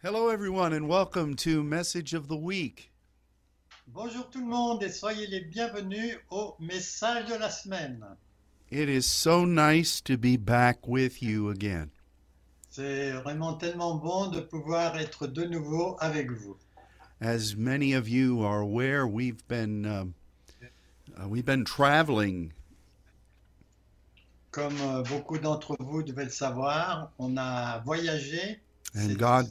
Hello, everyone, and welcome to Message of the Week. Bonjour tout le monde et soyez les bienvenus au message de la semaine. It is so nice to be back with you again. C'est vraiment tellement bon de pouvoir être de nouveau avec vous. As many of you are aware, we've been um, uh, we've been traveling, Comme euh, beaucoup d'entre vous devez le savoir, on a voyagé And God-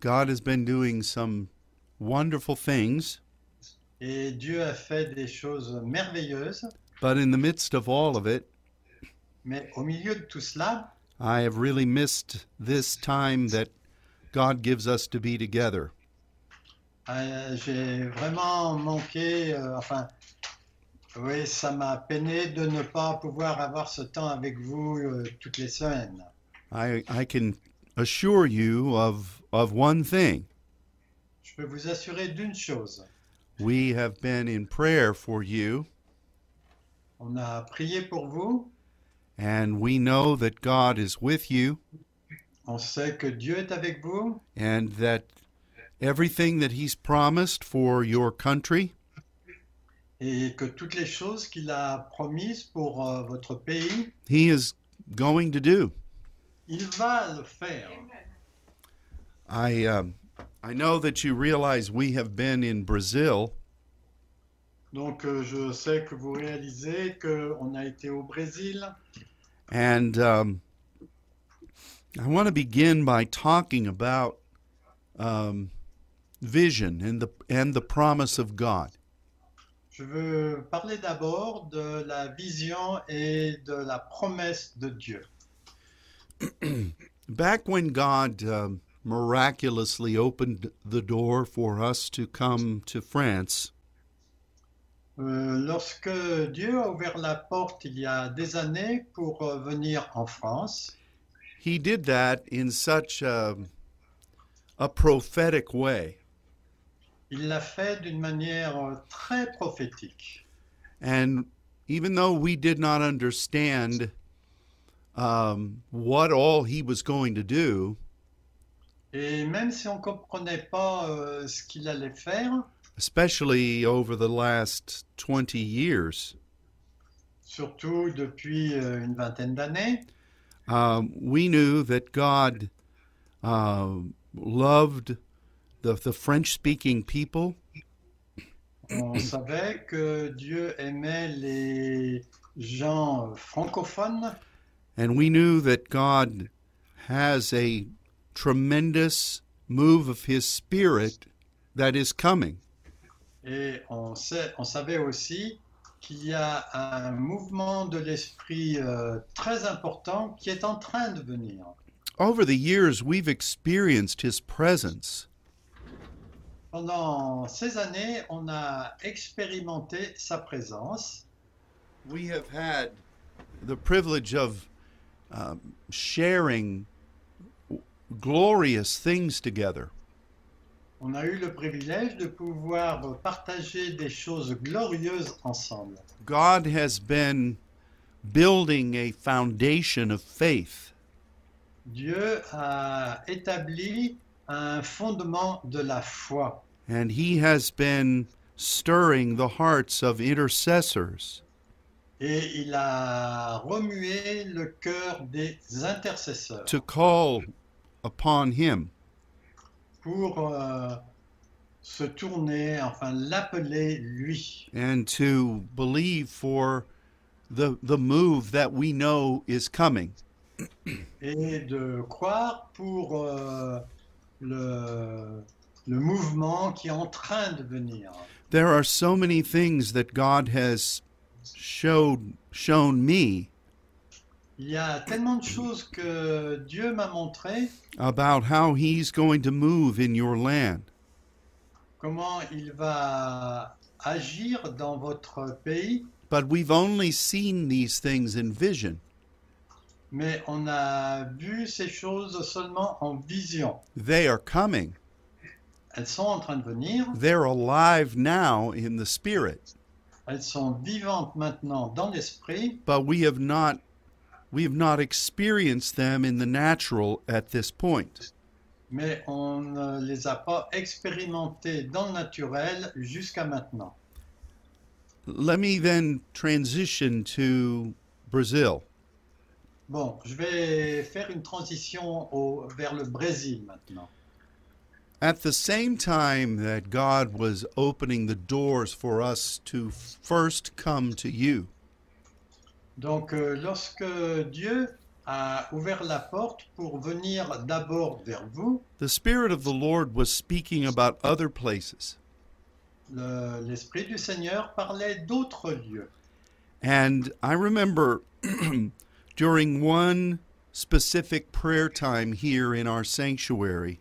God has been doing some wonderful things, et Dieu a fait des choses merveilleuses. but in the midst of all of it, Mais au milieu de tout cela, I have really missed this time that God gives us to be together. euh, j'ai vraiment manqué, euh, enfin, oui, ça m'a peiné de ne pas pouvoir avoir ce temps avec vous euh, toutes les semaines. I I can assure you of of one thing. Je peux vous assurer d'une chose. We have been in prayer for you, On a prié pour vous. and we know that God is with you, On sait que Dieu est avec vous and that everything that He's promised for your country, et que toutes les choses qu'il a promises pour euh, votre pays, He is going to do. Il va le faire. I um, I know that you realize we have been in Brazil, Donc euh, je sais que vous réalisez qu'on a été au Brésil and um, I want to begin by talking about um, vision and the and the promise of God. Je veux parler d'abord de la vision et de la promesse de Dieu. Back when God um, miraculously opened the door for us to come to France, Euh, lorsque Dieu a ouvert la porte il y a des années pour euh, venir en France, He did that in such a, a prophetic way. il l'a fait d'une manière euh, très prophétique. And even though we did not understand um, what all He was going to do, Et même si on comprenait pas euh, ce qu'il allait faire, especially over the last 20 years, surtout depuis euh, une vingtaine d'années, um, we knew that God uh, loved the, the French speaking people. On savait que Dieu aimait les gens francophones and we knew that God has a tremendous move of His Spirit that is coming. et on, sait, on savait aussi qu'il y a un mouvement de l'esprit euh, très important qui est en train de venir. Over the years, we've experienced His presence, Pendant ces années, on a expérimenté sa présence. we have had the privilege of um, sharing glorious things together. On a eu le privilège de pouvoir partager des choses glorieuses ensemble. God has been building a foundation of faith. Dieu a établi un fondement de la foi And he has been stirring the hearts of intercessors et il a remué le cœur des intercesseurs to call upon him. pour euh, se tourner, enfin l'appeler lui and to believe for the the move that we know is coming. et de croire pour euh, le, le mouvement qui est en train de venir. There are so many things that God has showed shown me Il y a tellement de choses que Dieu m'a montré about how he's going to move in your land. comment il va agir dans votre pays, But we've only seen these things in vision. mais on a vu ces choses seulement en vision. They are coming. Elles sont en train de venir, They're alive now in the spirit. Elles sont vivantes maintenant dans l'esprit, But we have not we have not experienced them in the natural at this point. mais on ne les a pas expérimentés dans le naturel jusqu'à maintenant. Let me then transition to Brazil. Bon, je vais faire une transition au- vers le Brésil maintenant. At the same time that God was opening the doors for us to first come to you, Donc, euh, lorsque Dieu a ouvert la porte pour venir d'abord vers vous, the Spirit of the Lord was speaking about other places. le- l'Esprit du Seigneur parlait d'autres lieux. And I remember during one specific prayer time here in our sanctuary,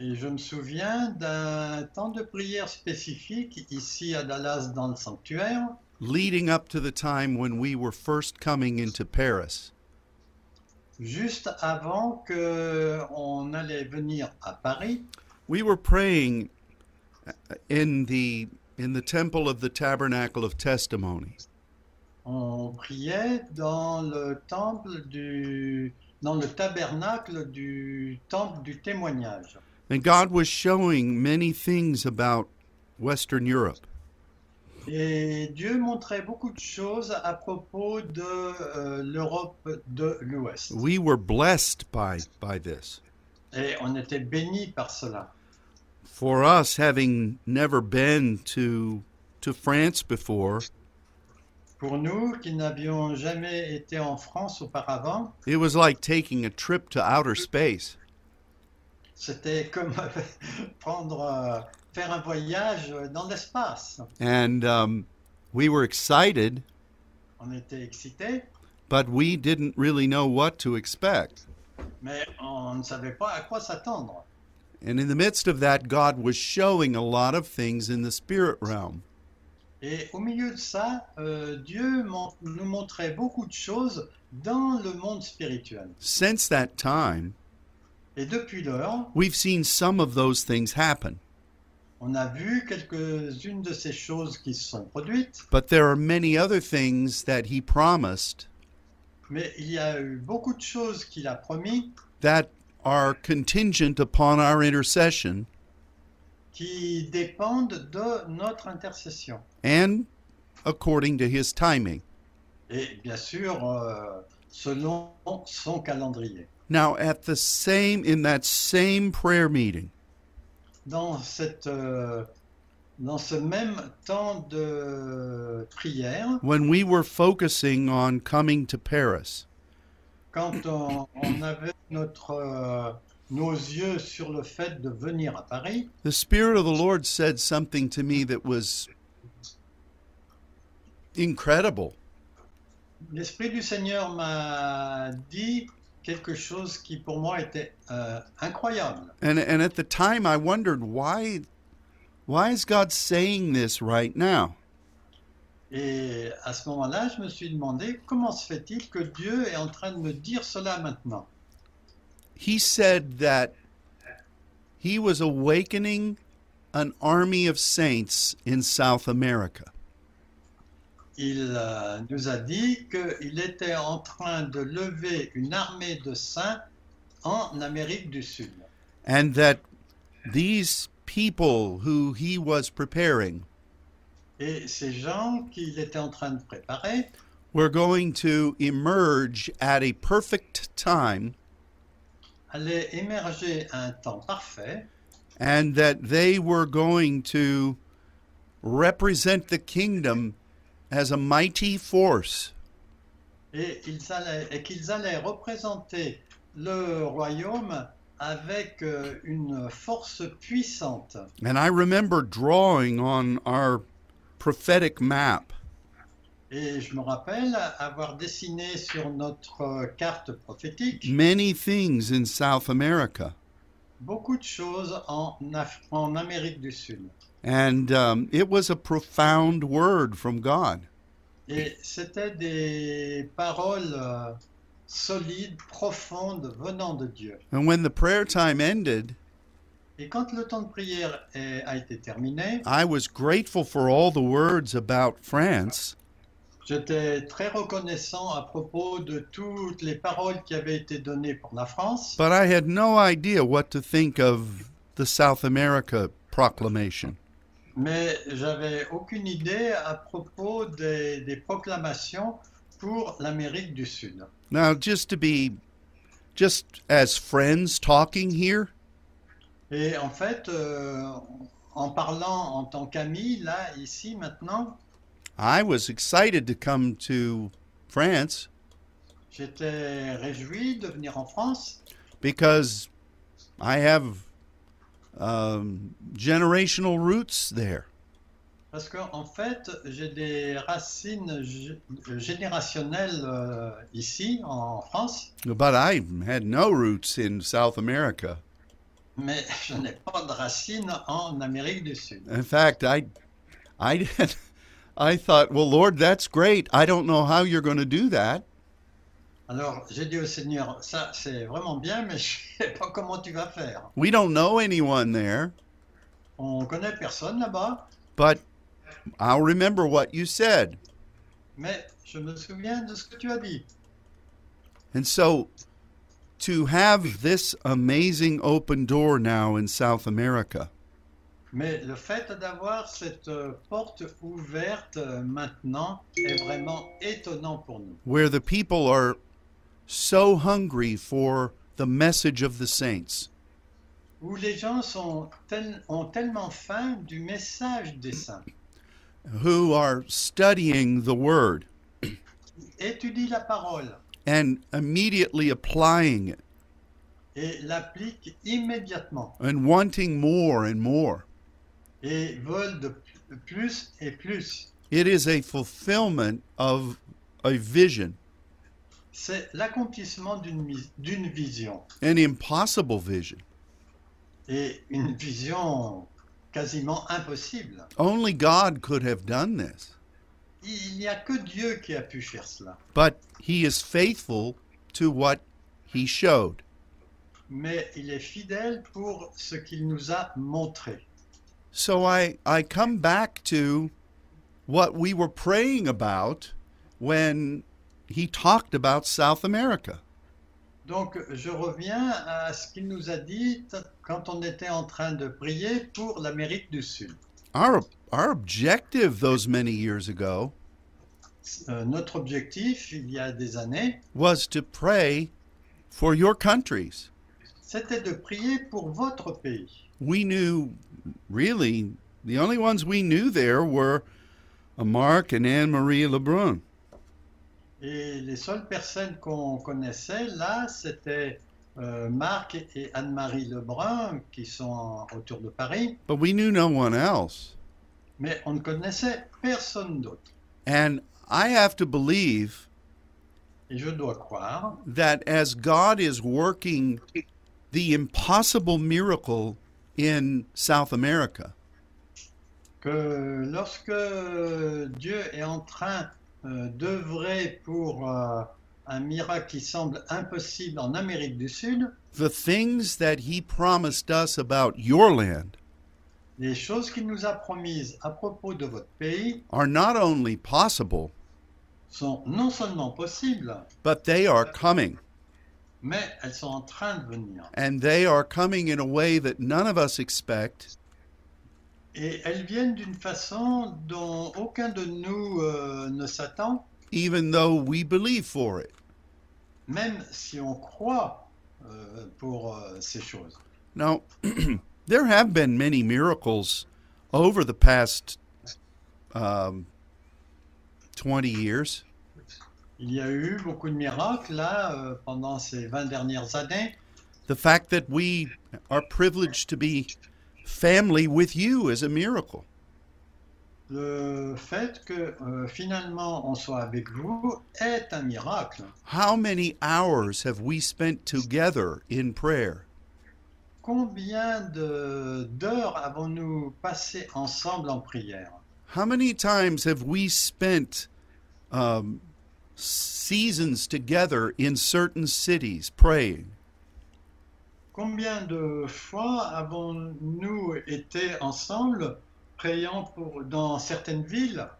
Et je me souviens d'un temps de prière spécifique ici à Dallas dans le sanctuaire, leading up to the time when we were first coming into Paris. juste avant que on allait venir à Paris. We were praying in the in the temple of the tabernacle of testimony. On priait dans le temple du dans le tabernacle du temple du témoignage. And God was showing many things about Western Europe. Et Dieu montrait beaucoup de choses à propos de euh, l'Europe de l'Ouest. We were blessed by by this. Et on était bénis par cela. For us having never been to to France before, Pour nous qui n'avions jamais été en France auparavant, it was like taking a trip to outer space. C'était comme prendre, euh, faire un voyage dans l'espace. And um, we were excited, On était excités, but we didn't really know what to expect. mais on ne savait pas à quoi s'attendre. And in the midst of that, God was showing a lot of things in the spirit realm. Et au milieu de ça, euh, Dieu nous montrait beaucoup de choses dans le monde spirituel. Since that time, Et depuis lors, we've seen some of those things happen, on a vu quelques-unes de ces choses qui se sont produites, but there are many other things that He promised mais il y a eu beaucoup de choses qu'il a promis that are contingent upon our intercession qui dépendent de notre intercession. and according to His timing. Et bien sûr, euh, selon son calendrier. Now, at the same, in that same prayer meeting, Dans, cette, euh, dans ce même temps de prière, when we were focusing on coming to Paris, quand on, on avait notre, euh, nos yeux sur le fait de venir à Paris, the Spirit of the Lord said something to me that was incredible. l'Esprit du Seigneur m'a dit quelque chose qui pour moi était euh, incroyable. And, and at the time, I wondered why, why is God saying this right now? Et à ce moment-là, je me suis demandé comment se fait-il que Dieu est en train de me dire cela maintenant? He said that he was awakening an army of saints in South America. Il euh, nous a dit qu'il était en train de lever une armée de saints en Amérique du Sud. and that these people who he was preparing Et ces gens qu'il était en train de préparer were going to emerge at a perfect time allaient émerger à un temps parfait and that they were going to represent the kingdom as a mighty force. Et allaient- qu'ils allaient représenter le royaume avec euh, une force puissante. and i remember drawing on our prophetic map. Et je me rappelle avoir dessiné sur notre euh, carte prophétique many things in south america beaucoup de choses en, Af- en Amérique du Sud. and um, it was a profound word from god Et c'était des paroles euh, solides, profondes, venant de Dieu. and when the prayer time ended Et quand le temps de prière est- a été terminé, I was grateful for all the words about France, J'étais très reconnaissant à propos de toutes les paroles qui avaient été données pour la France, but I had no idea what to think of the South America proclamation. mais j'avais aucune idée à propos des, des proclamations pour l'Amérique du Sud. Now, just to be, just as friends talking here, Et en fait, euh, en parlant en tant qu'ami, là, ici, maintenant, I was excited to come to France j'étais réjoui de venir en France because I have um, generational roots there. parce qu'en en fait, j'ai des racines gé- générationnelles euh, ici, en France, But I had no roots in South America. mais je n'ai pas de racines en Amérique du Sud. In fact, I, I, did, I thought, well, Lord, that's great. I don't know how you're going to do that. Alors, j'ai dit au Seigneur, ça, c'est vraiment bien, mais je sais pas comment tu vas faire. We don't know anyone there, On connaît personne là-bas, but I'll remember what you said. mais je me souviens de ce que tu as dit. And so, to have this amazing open door now in South America, Mais le fait d'avoir cette euh, porte ouverte euh, maintenant est vraiment étonnant pour nous. where the people are so hungry for the message of the saints, Où les gens sont tel- ont tellement faim du message des saints. who are studying the Word la parole and immediately applying it et l'appliquent immédiatement and wanting more and more. Et veulent de plus et plus. It is a fulfillment of a vision, C'est l'accomplissement d'une vision. an impossible vision. Et une vision quasiment impossible. Only God could have done this. Il n'y a que Dieu qui a pu faire cela. But He is faithful to what He showed. Mais il est fidèle pour ce qu'il nous a montré. So I, I come back to what we were praying about when He talked about South America. Donc je reviens à ce qu'il nous a dit quand on était en train de prier pour l'Amérique du Sud. Our, our objective those many years ago Euh, notre objectif, il y a des années, was to pray for your countries. c'était de prier pour votre pays. We knew, really, the only ones we knew there were uh, Mark and Anne Marie Lebrun. Et les seules personnes qu'on connaissait là, c'était euh, Marc et Anne-Marie Lebrun, qui sont autour de Paris, But we knew no one else. mais on ne connaissait personne d'autre. And I have to believe Et je dois croire that as God is working the impossible miracle in South America, que lorsque Dieu est en train euh, d'œuvrer pour euh, un miracle qui semble impossible en Amérique du Sud, the things that He promised us about your land les choses qu'il nous a promises à propos de votre pays are not only possible, sont non seulement possibles, but they are coming. Mais elles sont en train de venir. And they are coming in a way that none of us expect. Et elles viennent d'une façon dont aucun de nous euh, ne s'attend, even though we believe for it. même si on croit euh, pour euh, ces choses. Now, there have been many miracles over the past um, 20 years. Il y a eu beaucoup de miracles là euh, pendant ces 20 dernières années. The fact that we are privileged to be family with you is a miracle. Le fait que euh, finalement on soit avec vous est un miracle. How many hours have we spent together in prayer? Combien d'heures avons-nous passé ensemble en prière? How many times have we spent um, seasons together in certain cities praying? Combien de fois avons-nous été ensemble priant pour, dans certaines villes?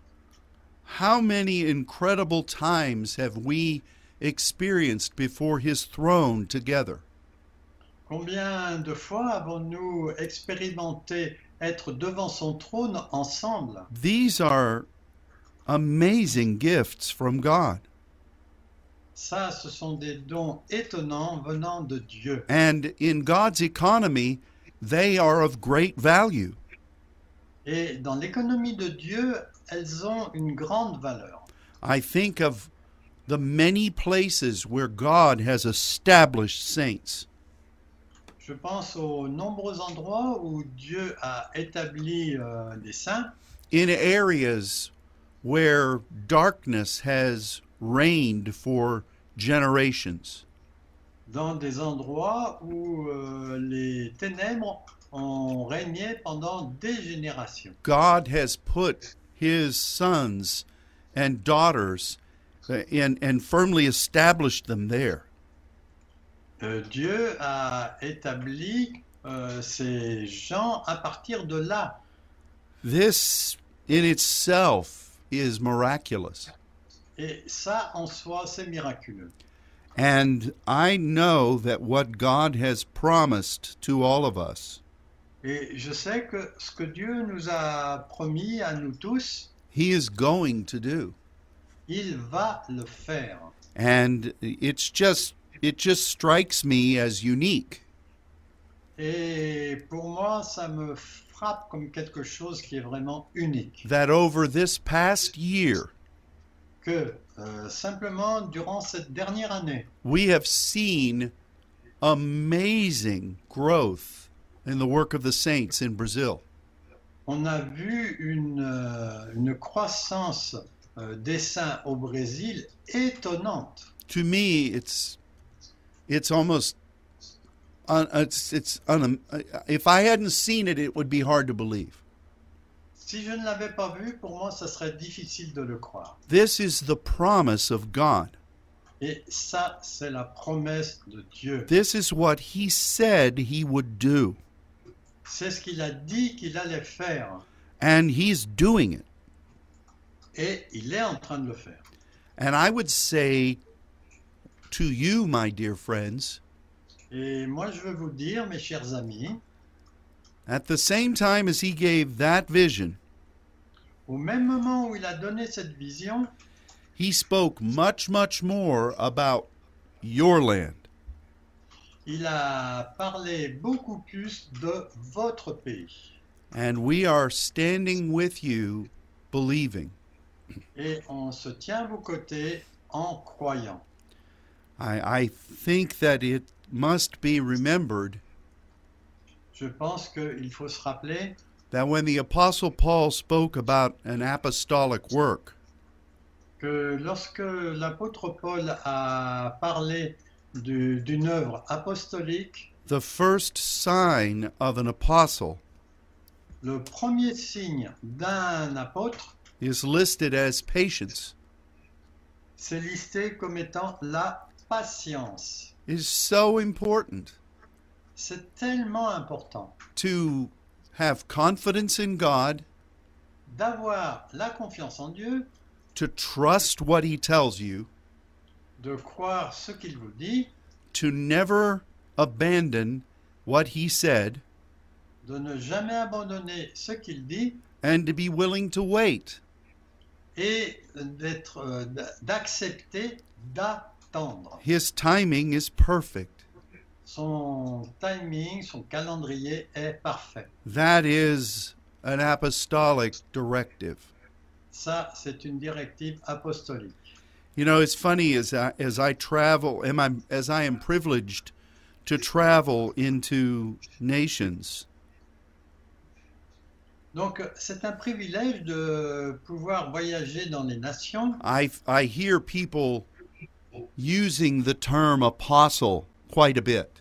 How many incredible times have we experienced before his throne together? Combien de fois avons-nous expérimenté être devant son trône ensemble? These are amazing gifts from God. Ça, ce sont des dons étonnants venant de Dieu. And in God's economy, they are of great value. Et dans l'économie de Dieu, elles ont une grande valeur. I think of the many places where God has established saints. Je pense aux nombreux endroits où Dieu a établi euh, des saints, in areas where darkness has reigned for generations. dans des endroits où euh, les ténèbres ont régné pendant des générations. God has put his sons and daughters uh, and, and firmly established them there. Euh, Dieu a établi euh, ces gens à partir de là. This in itself is miraculous. Et ça, en soi, c'est miraculeux. And I know that what God has promised to all of us, Et je sais que ce que Dieu nous a promis à nous tous, he is going to do. il va le faire. And it's just it just strikes me as unique. Et pour moi, ça me frappe comme quelque chose qui est vraiment unique. that over this past year, Que euh, simplement, durant cette dernière année, we have seen amazing growth in the work of the saints in Brazil. on a vu une, euh, une croissance euh, des saints au Brésil étonnante. To me, it's it's almost it's it's un, if I hadn't seen it, it would be hard to believe. Si je ne l'avais pas vu, pour moi, serait difficile de le croire. This is the promise of God. Et ça, c'est la promesse de Dieu. This is what He said He would do, C'est ce qu'il a dit qu'il allait faire. and He's doing it. Et il est en train de le faire. And I would say to you, my dear friends, Et moi, je veux vous dire, mes chers amis, At the same time as he gave that vision, au même moment où il a donné cette vision, he spoke much, much more about your land. il a parlé beaucoup plus de votre pays. And we are standing with you, believing. Et on se tient à vos côtés en croyant. I, I think that it must be remembered Je pense qu'il faut se rappeler that when the Apostle Paul spoke about an apostolic work, que lorsque l'apôtre Paul a parlé du- d'une œuvre apostolique, the first sign of an apostle le premier signe d'un apôtre, is listed as patience. c'est listé comme étant la patience. Is so important. C'est tellement important to have confidence in God, d'avoir la confiance en Dieu, to trust what he tells you, de croire ce qu'il vous dit, to never abandon what he said, de ne jamais abandonner ce qu'il dit. And to be willing to wait. et d'être, euh, d'accepter d'attendre. His timing is perfect. Son timing, son calendrier est parfait. That is an apostolic directive. Ça, c'est une directive apostolique. You know, it's funny as I, as I travel, am I, as I am privileged to travel into nations. Donc, c'est un privilège de pouvoir voyager dans les nations. I I hear people using the term apostle quite a bit.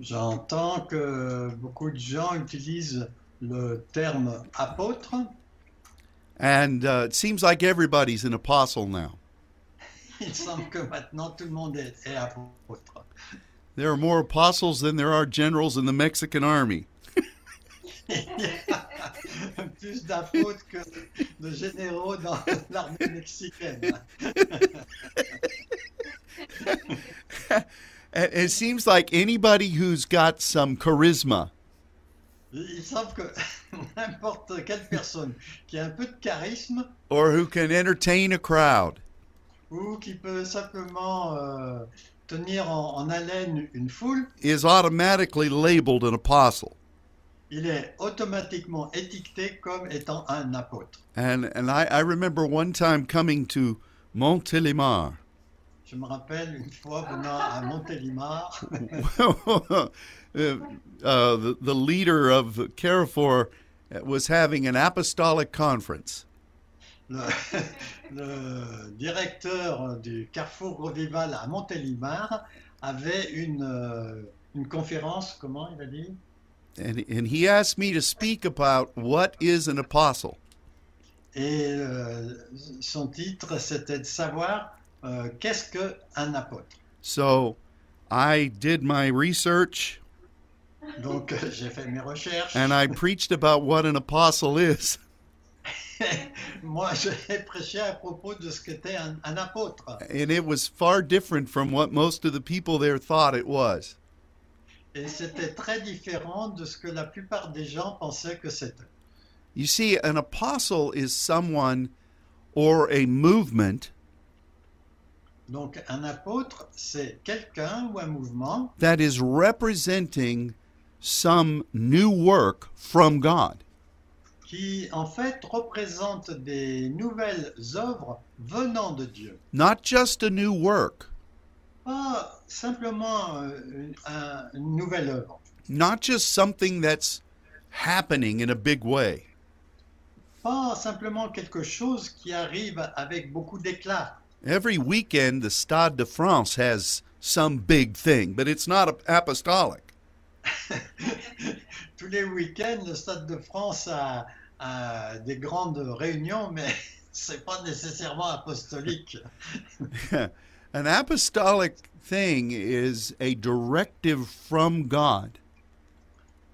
J'entends que beaucoup de gens utilisent le terme apôtre. And uh, it seems like everybody's an apostle now. Il semble que maintenant tout le monde est, est apôtre. There are more apostles than there are generals in the Mexican army. Plus que de généraux dans l'armée mexicaine. It seems like anybody who's got some charisma Il semble que n'importe quelle personne qui a un peu de charisme or who can entertain a crowd ou qui peut simplement euh, tenir en, en haleine une foule, is automatically labeled an apostle. Il est automatiquement étiqueté comme étant un apôtre. And and I, I remember one time coming to Montélimar. Je me rappelle une fois venant à Montélimar, uh, the, the leader of Carrefour was having an apostolic conference. le, le directeur du Carrefour Revival à Montélimar avait une, euh, une conférence, comment il a dit? And, and he asked me to speak about what is an apostle. Et euh, son titre, c'était de savoir euh, qu'est-ce qu'un apôtre. So I did my research Donc euh, j'ai fait mes recherches. and I preached about what an apostle is. Moi, j'ai prêché à propos de ce qu'était un, un apôtre. And it was far different from what most of the people there thought it was. Et c'était très différent de ce que la plupart des gens pensaient que c'était. You see, an apostle is someone or a movement Donc un apôtre, c'est quelqu'un ou un mouvement that is representing some new work from God. qui en fait représente des nouvelles œuvres venant de Dieu. Not just a new work, Pas simplement euh, une, un- une nouvelle œuvre, not just something that's happening in a big way, pas simplement quelque chose qui arrive avec beaucoup d'éclat. Every weekend, the Stade de France has some big thing, but it's not apostolic. Tous les week-ends, le Stade de France a, a des grandes réunions, mais c'est pas nécessairement apostolique. An apostolic thing is a directive from God.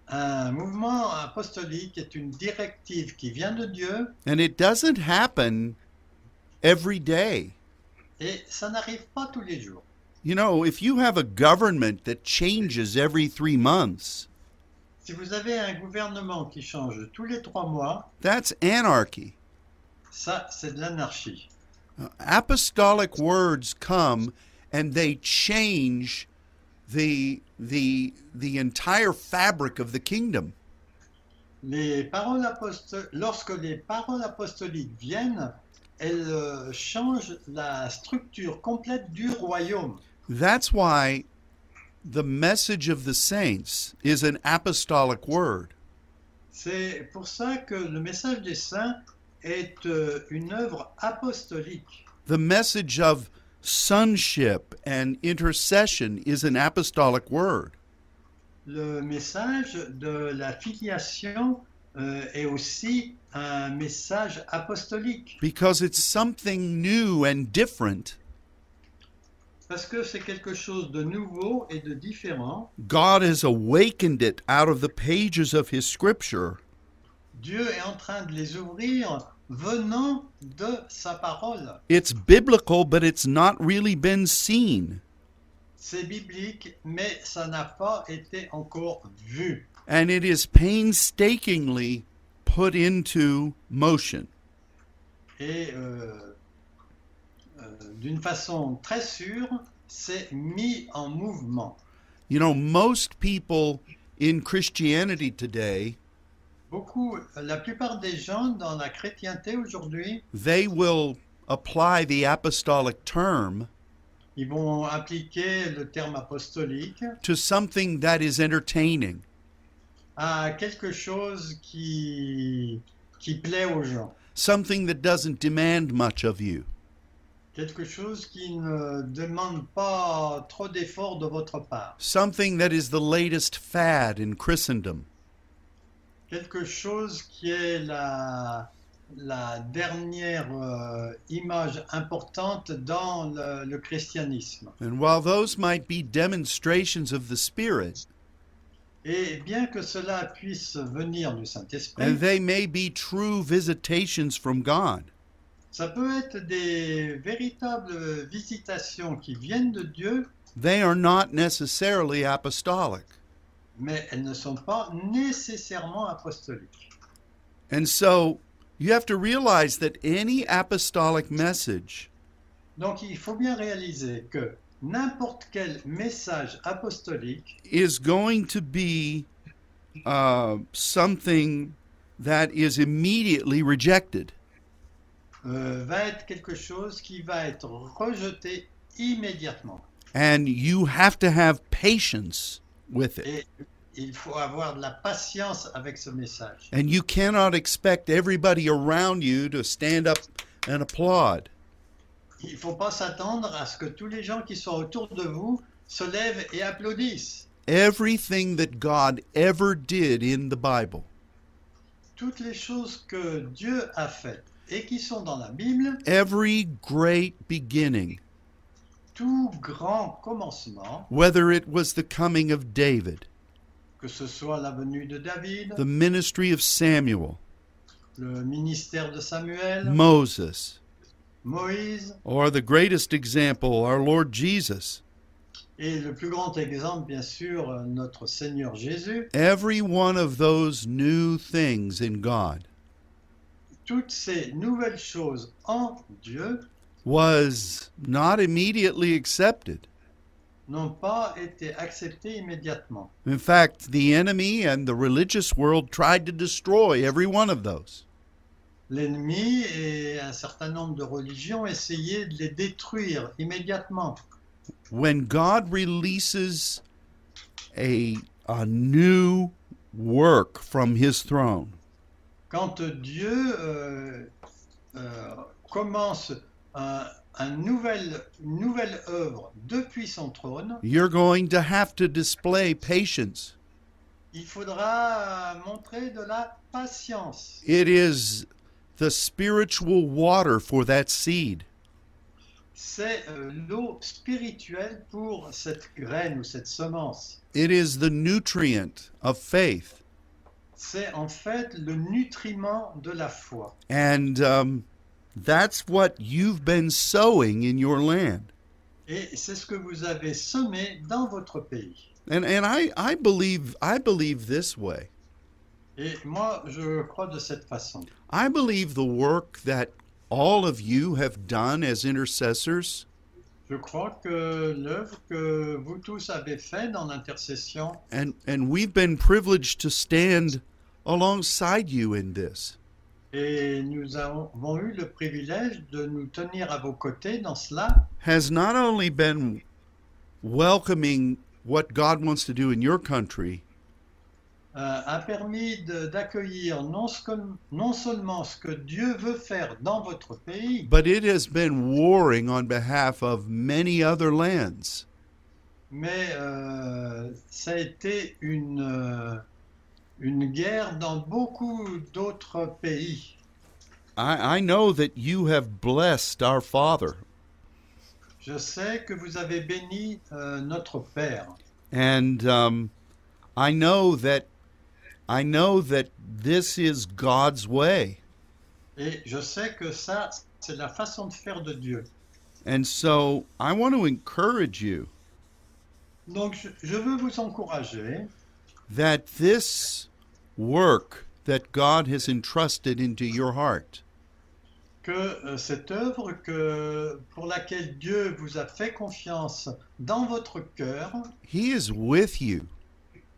Un mouvement apostolique est une directive qui vient de Dieu And it doesn't happen every day. et ça n'arrive pas tous les jours. You know, if you have a government that changes every three months, Si vous avez un gouvernement qui change tous les trois mois, that's anarchy. ça c'est de l'anarchie. Apostolic words come and they change the the the entire fabric of the kingdom. Les paroles lorsque les paroles apostoliques viennent, elles euh, changent la structure complète du royaume. That's why the message of the saints is an apostolic word. C'est pour ça que le message des saints est euh, une œuvre apostolique. The message of sonship and intercession is an apostolic word. Le message de la filiation euh, est aussi un message apostolique because it's something new and different. parce que c'est quelque chose de nouveau et de différent. God has awakened it out of the pages of His scripture, Dieu est en train de les ouvrir venant de sa parole. it's biblical, but it's not really been seen. C'est biblique, mais ça n'a pas été encore vu. And it is painstakingly put into motion. Et euh, euh, d'une façon très sûre, c'est mis en mouvement. You know, most people in Christianity today, Beaucoup, la plupart des gens dans la chrétienté aujourd'hui, they will apply the apostolic term ils vont appliquer le terme apostolique to something that is entertaining. à quelque chose qui, qui plaît aux gens, something that doesn't demand much of you. quelque chose qui ne demande pas trop d'efforts de votre part, something that is the latest fad in Christendom. Quelque chose qui est la, la dernière euh, image importante dans le, le christianisme. And while those might be demonstrations of the Spirit, Et bien que cela puisse venir du and Saint-Esprit, they may be true visitations from God. ça peut être des véritables visitations qui viennent de Dieu, They are not necessarily apostolic. Mais elles ne sont pas nécessairement apostoliques. And so you have to realize that any apostolic message Donc il faut bien réaliser que n'importe quel message apostolique is going to be uh, something that is immediately rejected. euh, va être quelque chose qui va être rejeté immédiatement. And you have to have patience with it. Il faut avoir de la patience avec ce message. And you cannot expect everybody around you to stand up and applaud. Il faut pas s'attendre à ce que tous les gens qui sont autour de vous se lèvent et applaudissent. Everything that God ever did in the Bible Toutes les choses que Dieu a faites et qui sont dans la Bible, every great beginning, tout grand commencement, whether it was the coming of David, que ce soit la venue de David, the ministry of Samuel, le ministère de Samuel, Moses, Moïse, or the greatest example, our Lord Jesus, et le plus grand exemple, bien sûr, notre Seigneur Jésus, every one of those new things in God. toutes ces nouvelles choses en Dieu was not immediately accepted. n'ont pas été acceptées immédiatement. In fact, the enemy and the religious world tried to destroy every one of those. L'ennemi et un certain nombre de religions essayaient de les détruire immédiatement. When God releases a, a new work from his throne, Quand Dieu euh, euh, commence un, un nouvel- une nouvelle œuvre depuis son trône, you're going to have to display patience. il faudra montrer de la patience. It is the spiritual water for that seed. C'est euh, l'eau spirituelle pour cette graine ou cette semence. It is the nutrient of faith. C'est en fait le nutriment de la foi. And um, that's what you've been sowing in your land. Et c'est ce que vous avez semé dans votre pays. And, and I, I, believe, I believe this way. Et moi, je crois de cette façon. I believe the work that all of you have done as intercessors Je crois que l'œuvre que vous tous avez faite dans l'intercession, and and we've been privileged to stand alongside you in this et nous avons eu le privilège de nous tenir à vos côtés dans cela, has not only been welcoming what God wants to do in your country euh, a permis d'accueillir non, non seulement ce que Dieu veut faire dans votre pays, but it has been warring on behalf of many other lands. mais euh, ça a été une, euh, une guerre dans beaucoup d'autres pays. I, I know that you have blessed our father Je sais que vous avez béni euh, notre Père. and um, I know that I know that this is God's way Et je sais que ça, c'est la façon de faire de Dieu. and so I want to encourage you Donc, je, je veux vous encourager that this work that God has entrusted into your heart que euh, cette œuvre que, pour laquelle Dieu vous a fait confiance dans votre cœur, He is with you.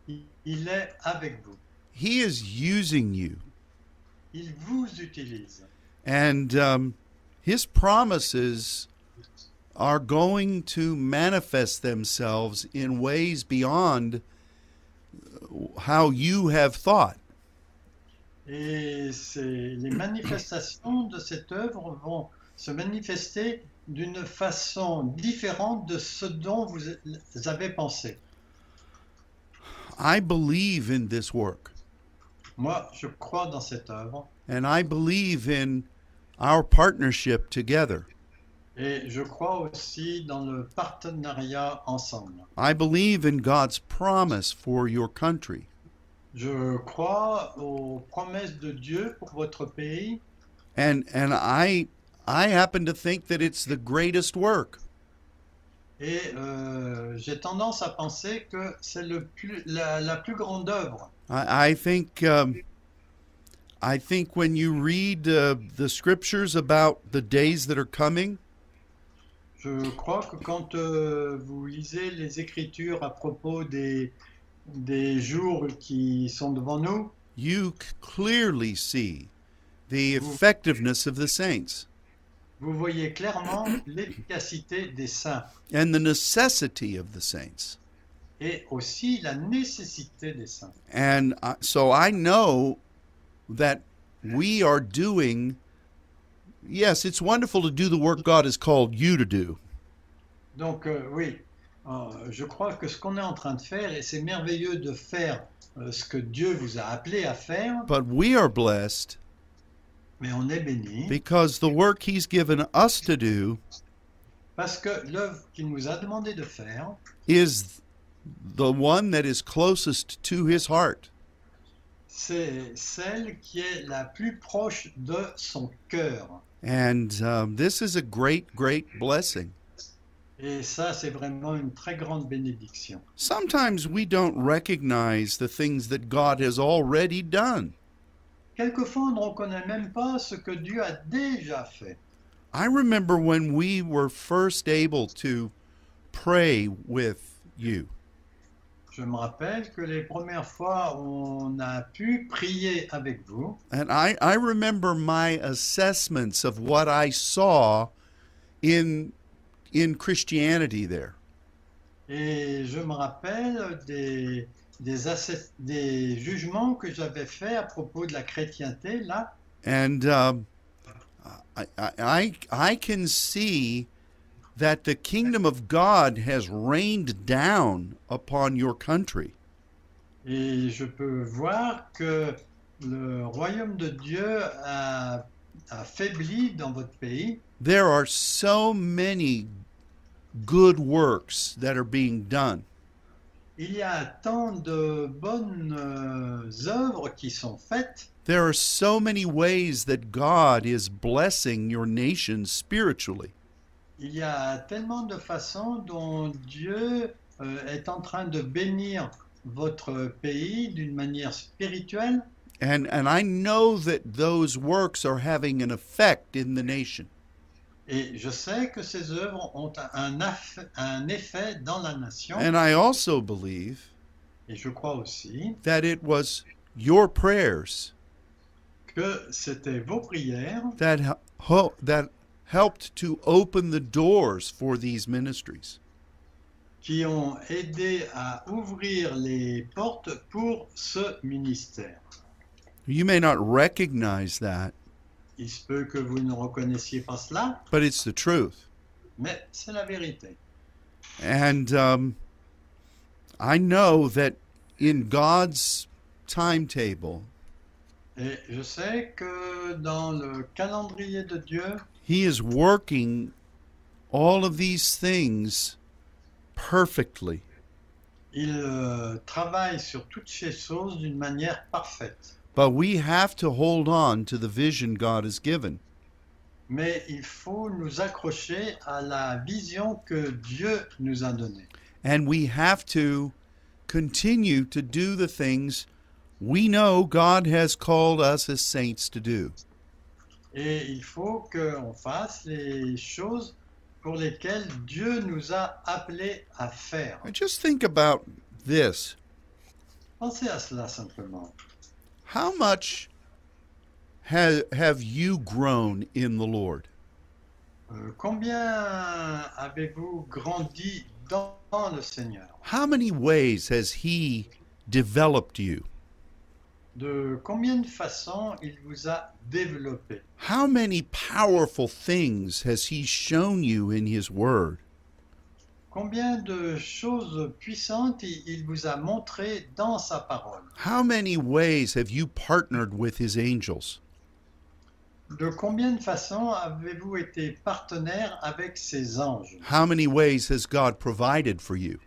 il, il est avec vous. He is using you. Il vous utilise. And um, His promises are going to manifest themselves in ways beyond how you have thought. Et les manifestations de cette œuvre vont se manifester d'une façon différente de ce dont vous avez pensé. I believe in this work, Moi, je crois dans cette œuvre and I believe in our partnership together. Et je crois aussi dans le partenariat ensemble. I believe in God's promise for your country. Je crois aux promesses de Dieu pour votre pays And and I I happen to think that it's the greatest work. et euh, j'ai tendance à penser que c'est le plus, la, la plus grande œuvre. I, I think um, I think when you read uh, the scriptures about the days that are coming, Je crois que quand euh, vous lisez les Écritures à propos des, des jours qui sont devant nous, you c- clearly see the effectiveness of the saints vous voyez clairement l'efficacité des saints and the necessity of the saints. et aussi la nécessité des saints. And uh, so I know that we are doing. Yes, it's wonderful to do the work God has called you to do. Donc euh, oui, euh, je crois que ce qu'on est en train de faire, et c'est merveilleux de faire euh, ce que Dieu vous a appelé à faire, But we are blessed mais on est béni because the work He's given us to do parce que l'œuvre qu'il nous a demandé de faire, is the one that is closest to His heart. c'est celle qui est la plus proche de son cœur. And um, this is a great, great blessing. Et ça, c'est vraiment une très grande bénédiction. Sometimes we don't recognize the things that God has already done. Quelquefois, on ne reconnaît même pas ce que Dieu a déjà fait. I remember when we were first able to pray with you. Je me rappelle que les premières fois on a pu prier avec vous, And I, I remember my assessments of what I saw in in Christianity there. et je me rappelle des, des, des jugements que j'avais faits à propos de la chrétienté, là, And um, I, I, I I can see that the kingdom of God has rained down upon your country. et je peux voir que le royaume de Dieu a, dans votre pays. There are so many good works that are being done. Il y a tant de bonnes euh, œuvres qui sont faites. There are so many ways that God is blessing your nation spiritually. Il y a tellement de façons dont Dieu euh, est en train de bénir votre pays d'une manière spirituelle. And and I know that those works are having an effect in the nation. Et je sais que ces œuvres ont un, effet dans la nation. And I also believe Et je crois aussi that it was your prayers que c'était vos prières that that helped to open the doors for these ministries. qui ont aidé à ouvrir les portes pour ce ministère. You may not recognize that, Il se peut que vous ne reconnaissiez pas cela, but it's the truth. mais c'est la vérité. And um, I know that in God's timetable, Et je sais que dans le calendrier de Dieu, He is working all of these things perfectly. il euh, travaille sur toutes ces choses d'une manière parfaite. But we have to hold on to the vision God has given. Mais il faut nous accrocher à la vision que Dieu nous a donnée. And we have to continue to do the things we know God has called us as saints to do. Et il faut qu'on fasse les choses pour lesquelles Dieu nous a appelés à faire. And just think about this. Pensez à cela simplement. How much ha- have you grown in the Lord? Euh, combien avez-vous grandi dans le Seigneur? How many ways has He developed you? De combien de façons il vous a développé How many powerful things has He shown you in His Word? Combien de choses puissantes il vous a montré dans sa parole How many ways have you partnered with His angels? De combien de façons avez-vous été partenaire avec ces anges? How many ways has God provided for you?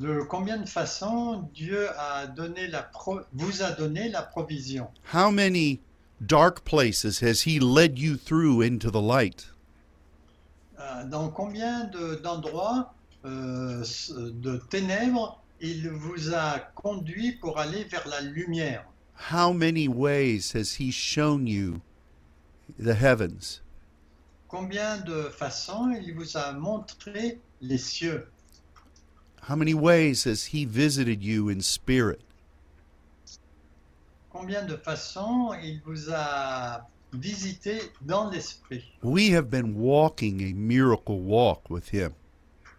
De combien de façons Dieu a donné la pro- vous a donné la provision? How many dark places has He led you through into the light? Euh, Dans combien de- d'endroits euh, s- de ténèbres il vous a conduit pour aller vers la lumière? How many ways has He shown you the heavens? Combien de façons il vous a montré les cieux? How many ways has He visited you in spirit? Combien de façons il vous a visité dans l'esprit We have been walking a miracle walk with Him.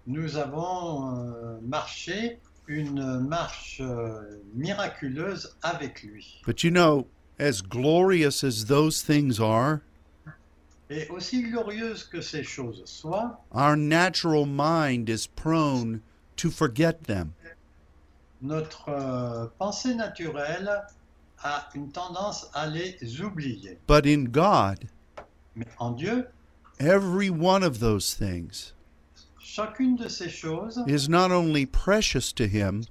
Nous avons euh, marché une marche euh, miraculeuse avec lui. But you know, as glorious as those things are, Et aussi que ces choses soient, our natural mind is prone to forget them. notre euh, pensée naturelle a une tendance à les oublier. But in God, Mais en Dieu, every one of those things chacune de ces choses, is not only precious to Him,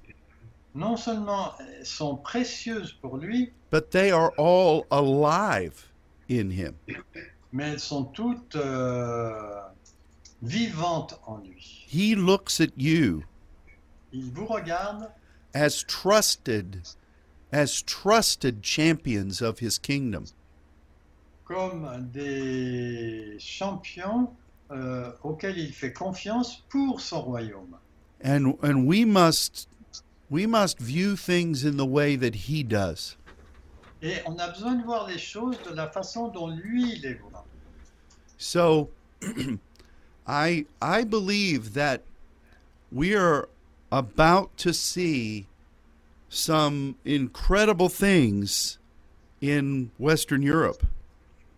non seulement sont précieuses pour lui, but they are all alive in Him. mais elles sont toutes euh, vivantes en lui. He looks at you Il vous regarde as trusted, as trusted champions of His kingdom. comme des champions euh, auxquels il fait confiance pour son royaume. And, and we must we must view things in the way that he does. Et on a besoin de voir les choses de la façon dont lui les voit. So I I believe that we are about to see some incredible things in Western Europe.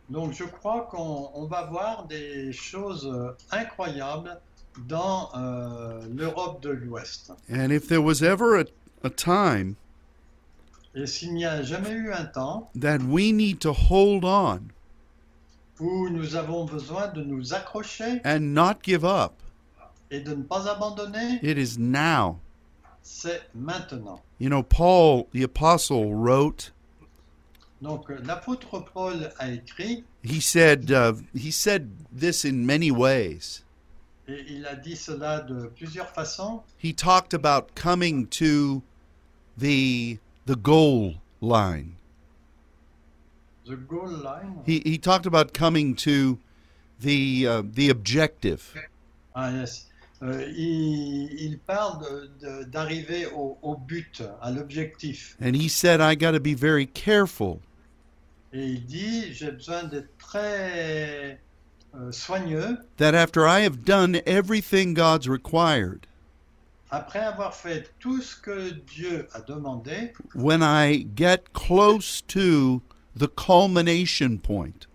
Donc je crois qu'on on va voir des choses incroyables dans euh, l'Europe de l'Ouest. And if there was ever a, a time Et s'il n'y a jamais eu un temps that we need to hold on où nous avons besoin de nous accrocher and not give up, et de ne pas abandonner, it is now. c'est maintenant. You know, Paul the apostle wrote Donc l'apôtre Paul a écrit, he said uh, he said this in many ways. et il a dit cela de plusieurs façons. He talked about coming to the the goal line. The goal line. He he talked about coming to the uh, the objective. Ah, yes. Euh, il, il parle d'arriver au, au but, à l'objectif. And he said I got to be very careful Et il dit, j'ai besoin d'être très euh, soigneux. that after I have done everything God's required, Après avoir fait tout ce que Dieu a demandé, when I get close to the culmination point,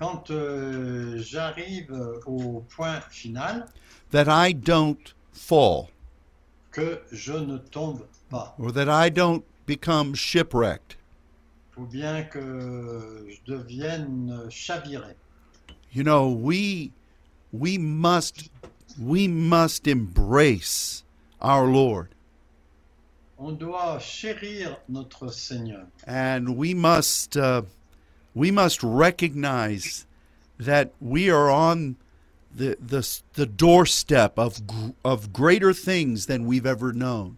quand euh, j'arrive au point final, that I don't fall que je ne tombe pas, or that I don't become shipwrecked. ou bien que je devienne chaviré. You know, we we must we must embrace our Lord On doit chérir notre Seigneur. and we must uh, we must recognize that we are on the the the doorstep of of greater things than we've ever known.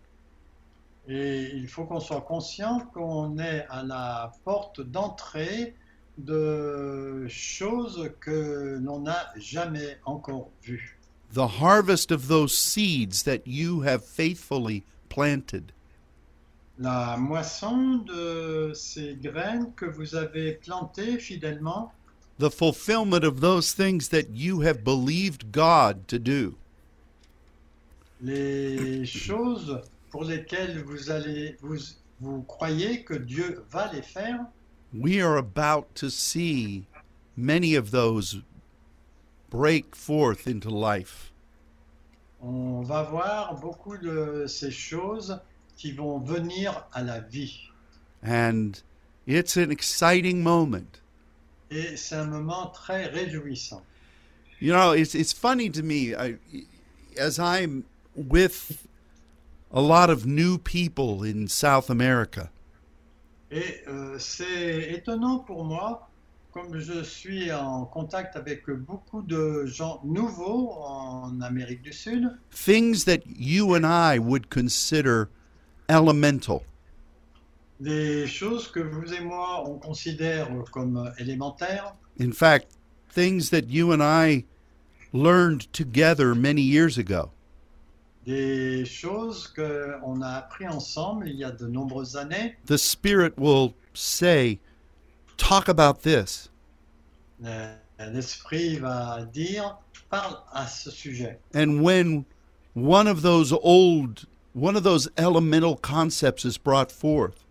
Et il faut qu'on soit conscient qu'on est à la porte d'entrée de choses que l'on n'a jamais encore vues. The harvest of those seeds that you have faithfully planted. La moisson de ces graines que vous avez plantées fidèlement, The fulfillment of those things that you have believed God to do. les choses pour lesquelles vous allez vous, vous croyez que Dieu va les faire, we are about to see many of those break forth into life. on va voir beaucoup de ces choses qui vont venir à la vie. And it's an exciting moment Et c'est un moment très réjouissant. You know, it's it's funny to me I, as I'm with a lot of new people in South America. Et euh, c'est étonnant pour moi, comme je suis en contact avec beaucoup de gens nouveaux en Amérique du Sud, Things that you and I would consider elemental. des choses que vous et moi on considère comme élémentaires, In fact, things that you and I learned together many years ago. des choses qu'on a appris ensemble il y a de nombreuses années. The Spirit will say, Talk about this. Euh, L'esprit va dire, parle à ce sujet. And when one of those old, one of those elemental concepts is brought forth,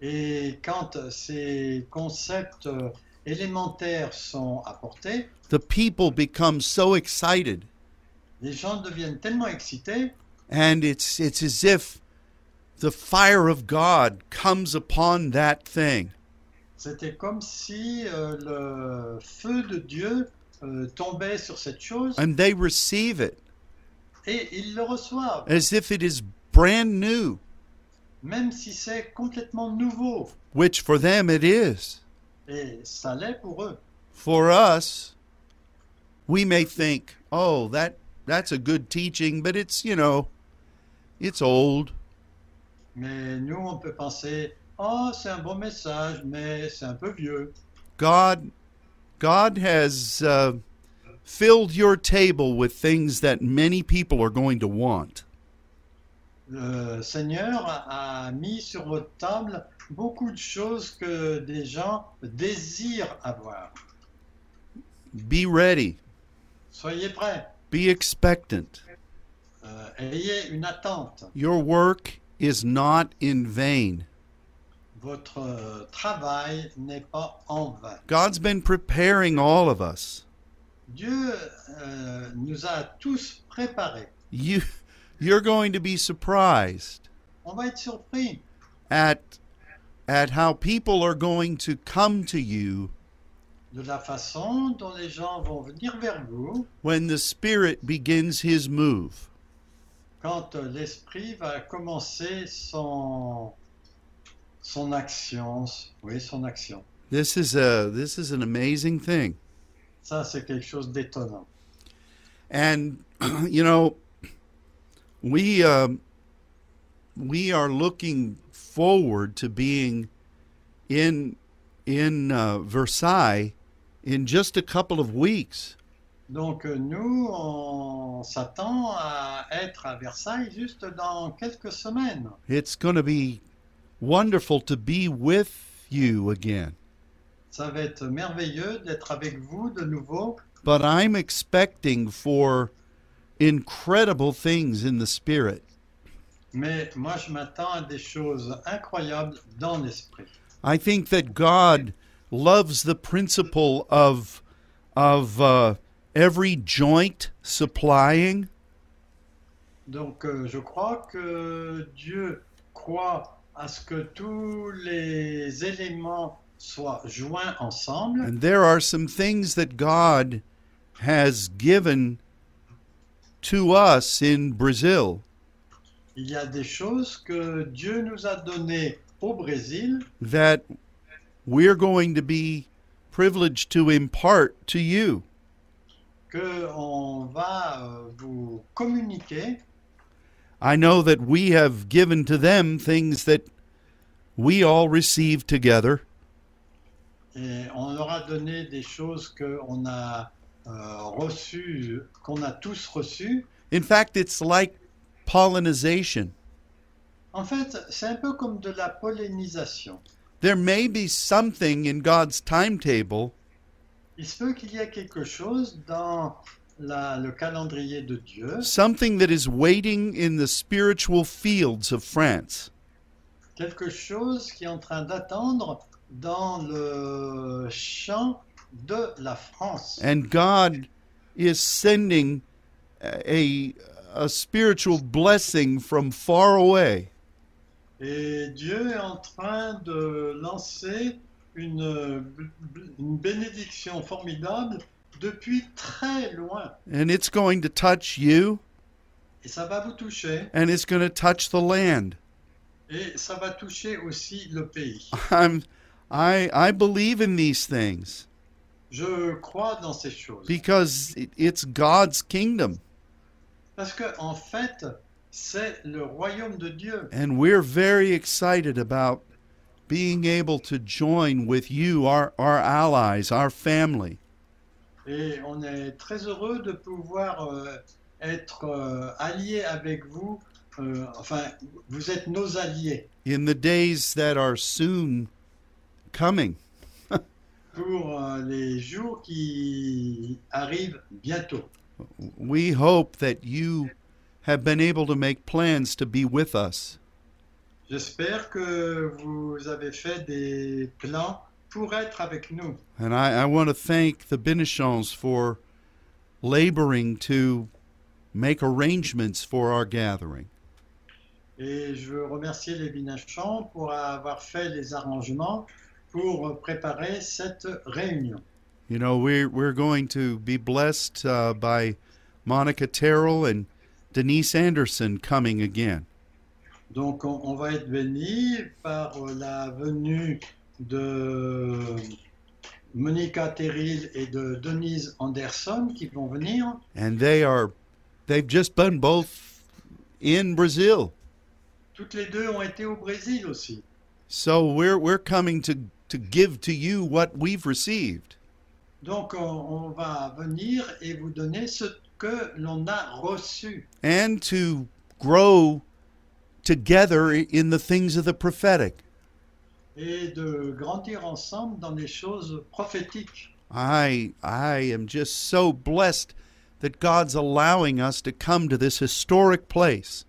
Et quand euh, ces concepts euh, élémentaires sont apportés, the people become so excited. les gens deviennent tellement excités And it's, it's as if the fire of God comes upon that thing. C'était comme si euh, le feu de Dieu euh, tombait sur cette chose And they receive it et ils le reçoivent, as if it is brand new, même si c'est complètement nouveau. which for them it is. Et ça l'est pour eux. For us, we may think, oh, that that's a good teaching, but it's, you know, it's old. Mais nous, on peut penser, oh, c'est un bon message, mais c'est un peu vieux. God God has uh, filled your table with things that many people are going to want. Le Seigneur a mis sur votre table beaucoup de choses que des gens désirent avoir. Be ready. Soyez prêts. Be expectant. Euh, ayez une attente. Your work is not in vain. Votre travail n'est pas en vain. God's been preparing all of us. Dieu euh, nous a tous préparés. You you're going to be surprised On va être surpris at at how people are going to come to you de la façon dont les gens vont venir vers vous when the spirit begins his move. quand euh, l'esprit va commencer son son action. Oui, son action. This is a this is an amazing thing. Ça, c'est quelque chose d'étonnant. And you know, we um, we are looking forward to being in in uh, Versailles in just a couple of weeks. Donc euh, nous, on s'attend à être à Versailles juste dans quelques semaines. It's going to be wonderful to be with you again. Ça va être merveilleux d'être avec vous de nouveau, But I'm expecting for incredible things in the spirit. mais moi je m'attends à des choses incroyables dans l'esprit. I think that God loves the principle of of uh, every joint supplying, Donc euh, je crois que Dieu croit à ce que tous les éléments soient joints ensemble. and there are some things that God has given to us in Brazil Il y a des choses que Dieu nous a données au Brésil that we're going to be privileged to impart to you. que on va euh, vous communiquer. I know that we have given to them things that we all received together. Et on leur a donné des choses qu'on a euh, reçues, qu'on a tous reçues. In fact, it's like pollinization. En fait, c'est un peu comme de la pollinisation. There may be something in God's timetable Il se peut qu'il y ait quelque chose dans la- le calendrier de Dieu, something that is waiting in the spiritual fields of France. quelque chose qui est en train d'attendre dans le champ de la France. And God is sending a, a spiritual blessing from far away. Et Dieu est en train de lancer une, une bénédiction formidable depuis très loin. And it's going to touch you Et ça va vous toucher. and it's going to touch the land. Et ça va toucher aussi le pays. I'm I I believe in these things Je crois dans ces choses. because it- it's God's kingdom Parce que, en fait, c'est le royaume de Dieu. and we're very excited about being able to join with you our our allies, our family. Et on est très heureux de pouvoir euh, être euh, alliés avec vous. Euh, enfin, vous êtes nos alliés in the days that are soon coming. pour euh, les jours qui arrivent bientôt. We hope that you have been able to make plans to be with us. J'espère que vous avez fait des plans pour être avec nous. And I, I want to thank the Benichons for laboring to make arrangements for our gathering. Et je veux remercier les Binachans pour avoir fait les arrangements pour préparer cette réunion. You know, we're, we're going to be blessed uh, by Monica Terrell and Denise Anderson coming again. Donc on, on va être béni par la venue de Monica Terril et de Denise Anderson qui vont venir. And they are, they've just been both in Brazil. Toutes les deux ont été au Brésil aussi. So we're, we're coming to, to give to you what we've received. Donc on, va venir et vous donner ce que l'on a reçu and to grow together in the things of the prophetic. et de grandir ensemble dans les choses prophétiques. I I am just so blessed that God's allowing us to come to this historic place.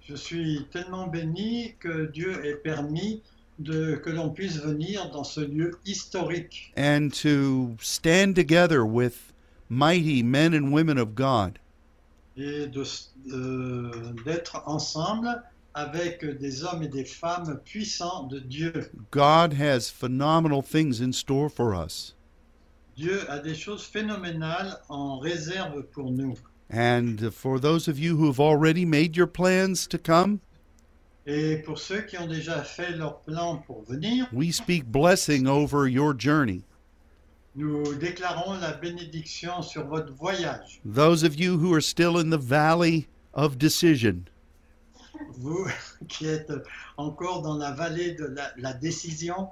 Je suis tellement béni que Dieu ait permis de, que l'on puisse venir dans ce lieu historique and to stand together with mighty men and women of God. et d'être ensemble avec des hommes et des femmes puissants de Dieu. God has phenomenal things in store for us. Dieu a des choses phénoménales en réserve pour nous. And for those of you who have already made your plans to come, Et pour ceux qui ont déjà fait leur plan pour venir, we speak blessing over your journey. nous déclarons la bénédiction sur votre voyage. Those of you who are still in the valley of decision, Vous qui êtes encore dans la vallée de la, la décision,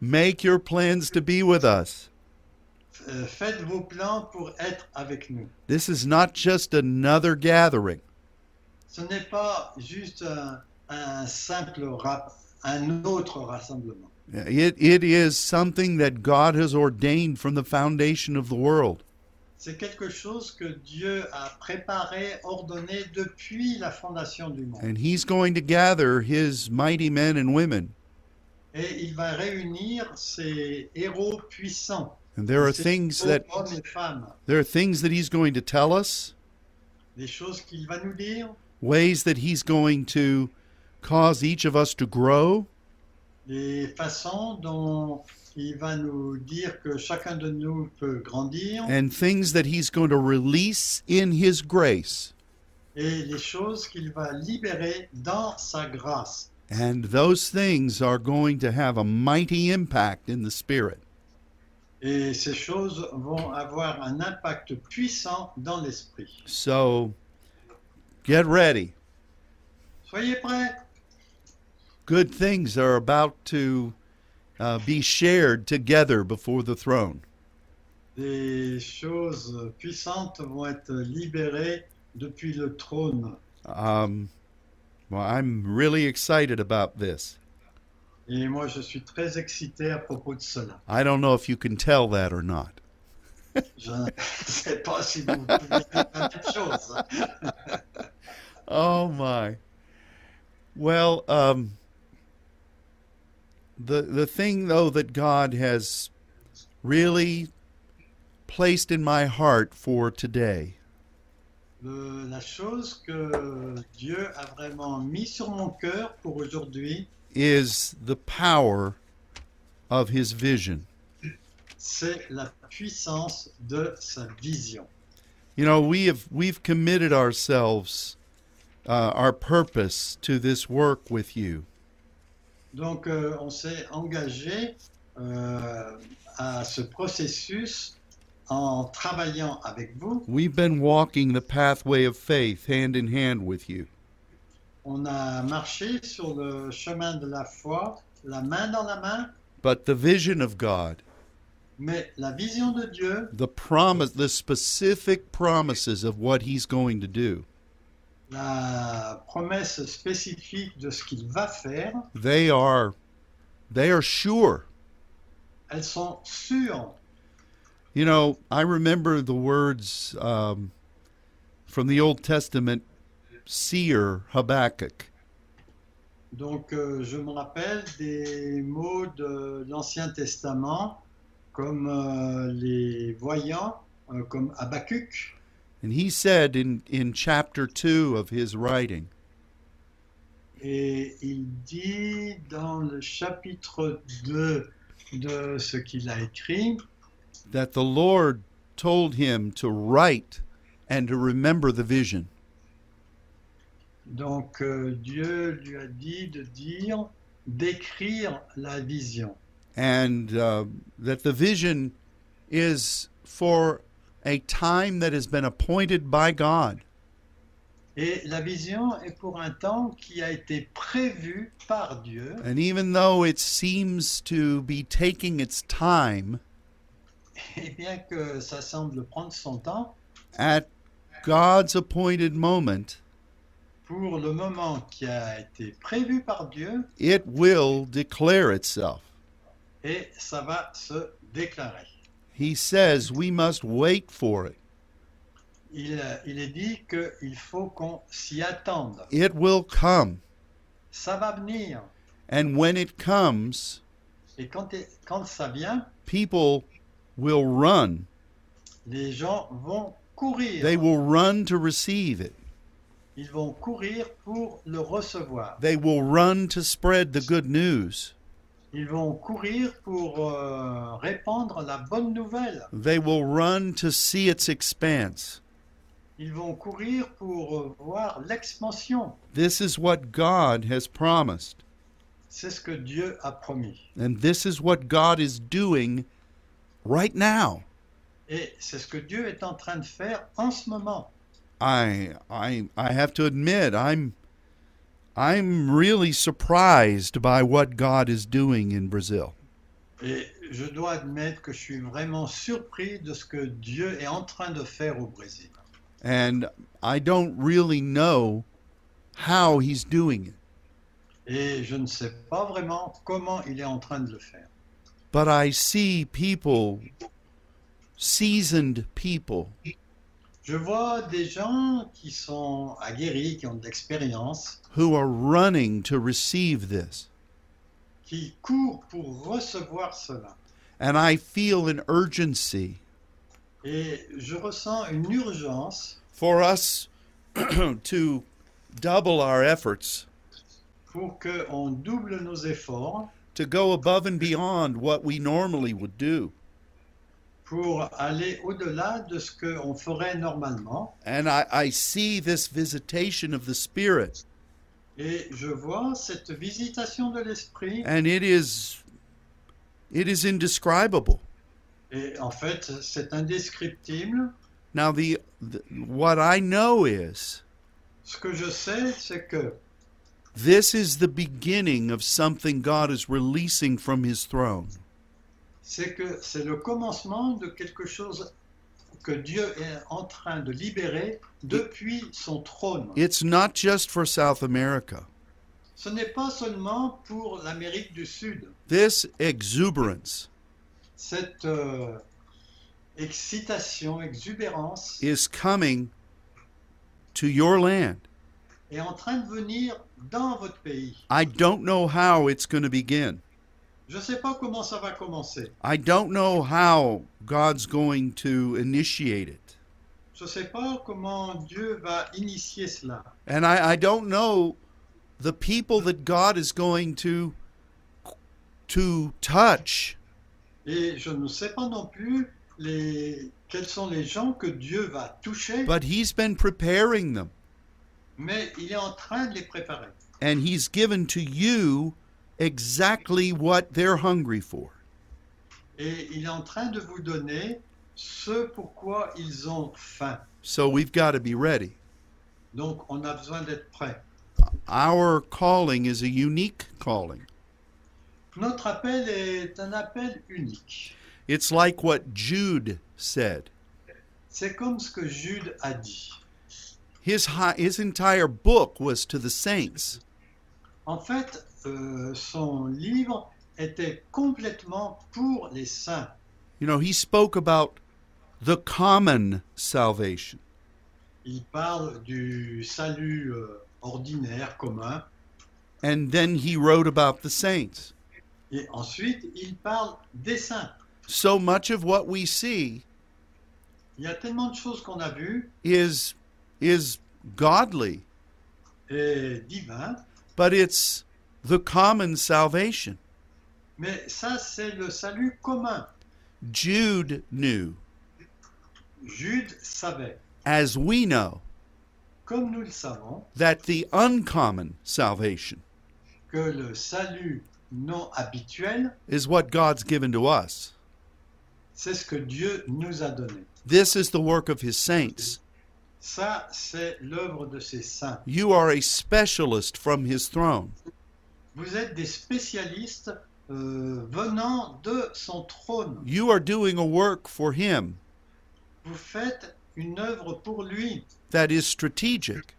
make your plans to be with us. euh, faites vos plans pour être avec nous. This is not just another gathering. Ce n'est pas juste un, un simple un autre rassemblement. It, it is something that God has ordained from the foundation of the world. C'est quelque chose que Dieu a préparé, ordonné depuis la fondation du monde. And He's going to gather His mighty men and women. Et il va réunir ces héros puissants, And there are things that hommes et femmes, there are things that He's going to tell us, des choses qu'il va nous dire, ways that He's going to cause each of us to grow, des façons dont il va nous dire que chacun de nous peut grandir and things that He's going to release in His grace. et les choses qu'il va libérer dans sa grâce. And those things are going to have a mighty impact in the Spirit. Et ces choses vont avoir un impact puissant dans l'esprit. So get ready. Soyez prêts. Good things are about to uh, be shared together before the throne. Des choses puissantes vont être libérées depuis le trône. Um, well, I'm really excited about this. Et moi, je suis très excité à propos de cela. I don't know if you can tell that or not. Je ne sais pas si vous pouvez dire la même chose. Oh my. Well, um, the the thing though that God has really placed in my heart for today Le- la chose que Dieu a vraiment mis sur mon cœur pour aujourd'hui, is the power of his vision. c'est la puissance de sa vision. You know, we have we've committed ourselves, uh, our purpose to this work with you. Donc, euh, on s'est engagé euh, à ce processus en travaillant avec vous. We've been walking the pathway of faith hand in hand with you. On a marché sur le chemin de la foi, la main dans la main, But the vision of God, mais la vision de Dieu, the promise, the specific promises of what He's going to do, la promesse spécifique de ce qu'il va faire, they are, they are sure. elles sont sûres. You know, I remember the words um, from the Old Testament seer Habakkuk. Donc, euh, je me rappelle des mots de l'Ancien Testament, comme euh, les voyants, euh, comme Habakkuk. And he said in, in chapter 2 of his writing, Et il dit dans le chapitre 2 de ce qu'il a écrit, that the Lord told him to write and to remember the vision. donc euh, Dieu lui a dit de dire, d'écrire la vision. And uh, that the vision is for a time that has been appointed by God. Et la vision est pour un temps qui a été prévu par Dieu. And even though it seems to be taking its time, Et bien que ça semble prendre son temps, at God's appointed moment, pour le moment qui a été prévu par Dieu, it will declare itself. et ça va se déclarer. He says we must wait for it. Il, il est dit qu'il faut qu'on s'y attende. It will come. Ça va venir. And when it comes, Et quand, quand ça vient, people will run. les gens vont courir. They will run to receive it. Ils vont courir pour le recevoir. They will run to spread the good news. Ils vont courir pour euh, répandre la bonne nouvelle. They will run to see its expanse. Ils vont courir pour euh, voir l'expansion. This is what God has promised. C'est ce que Dieu a promis. And this is what God is doing right now. Et c'est ce que Dieu est en train de faire en ce moment. I I I have to admit I'm I'm really surprised by what God is doing in Brazil. Et je dois admettre que je suis vraiment surpris de ce que Dieu est en train de faire au Brésil. And I don't really know how he's doing it. Et je ne sais pas vraiment comment il est en train de le faire. But I see people seasoned people Je vois des gens qui sont aguerris, qui ont de l'expérience, who are running to receive this. qui courent pour recevoir cela. And I feel an urgency Et je ressens une urgence for us to double our efforts pour qu'on double nos efforts to go above and beyond what we normally would do. Pour aller au-delà de ce qu'on ferait normalement. And I, I see this visitation of the Spirit, Et je vois cette visitation de l'esprit. and it is it is indescribable. Et en fait, c'est indescriptible. Now the, the what I know is Ce que je sais, c'est que this is the beginning of something God is releasing from his throne. C'est que c'est le commencement de quelque chose que Dieu est en train de libérer depuis son trône. It's not just for South America. Ce n'est pas seulement pour l'Amérique du Sud. This exuberance Cette euh, excitation, exubérance is coming to your land. est en train de venir dans votre pays. I don't know how it's going to begin. Je ne sais pas comment ça va commencer. I don't know how God's going to initiate it. Je ne sais pas comment Dieu va initier cela. And I, I don't know the people that God is going to to touch. Et je ne sais pas non plus les, quels sont les gens que Dieu va toucher, But he's been preparing them, mais il est en train de les préparer. and he's given to you exactly what they're hungry for. Et il est en train de vous donner ce pourquoi ils ont faim. So we've got to be ready. Donc on a besoin d'être prêt. Our calling is a unique calling. Notre appel est un appel unique. It's like what Jude said. C'est comme ce que Jude a dit. His, his entire book was to the saints. En fait, euh, son livre était complètement pour les saints. You know, he spoke about the common salvation. Il parle du salut euh, ordinaire, commun, And then he wrote about the saints. et ensuite il parle des saints. So much of what we see Il y a tellement de choses qu'on a vues is is godly, et but it's the common salvation. mais ça c'est le salut commun. Jude knew, Jude savait, as we know, comme nous le savons, that the uncommon salvation que le salut non habituel, is what God's given to us. c'est ce que Dieu nous a donné. This is the work of his saints. Ça, c'est l'œuvre de ses saints. You are a specialist from his throne. Vous êtes des spécialistes euh, venant de son trône. You are doing a work for him Vous faites une œuvre pour lui that is strategic.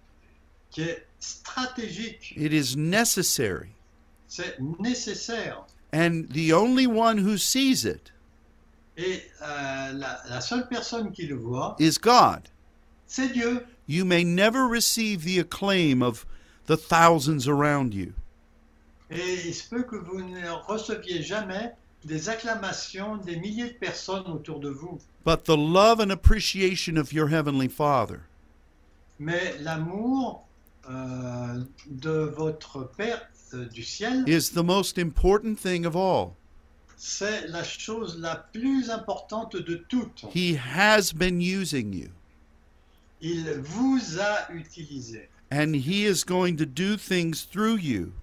qui est stratégique. It is necessary. C'est nécessaire. And the only one who sees it Et euh, la, la seule personne qui le voit, is God. c'est Dieu. You may never receive the acclaim of the thousands around you, Et il se peut que vous ne receviez jamais des acclamations des milliers de personnes autour de vous. but the love and appreciation of your Heavenly Father Mais l'amour euh, de votre Père euh, du ciel, is the most important thing of all. c'est la chose la plus importante de toutes. He has been using you, Il vous a utilisé. and He is going to do things through you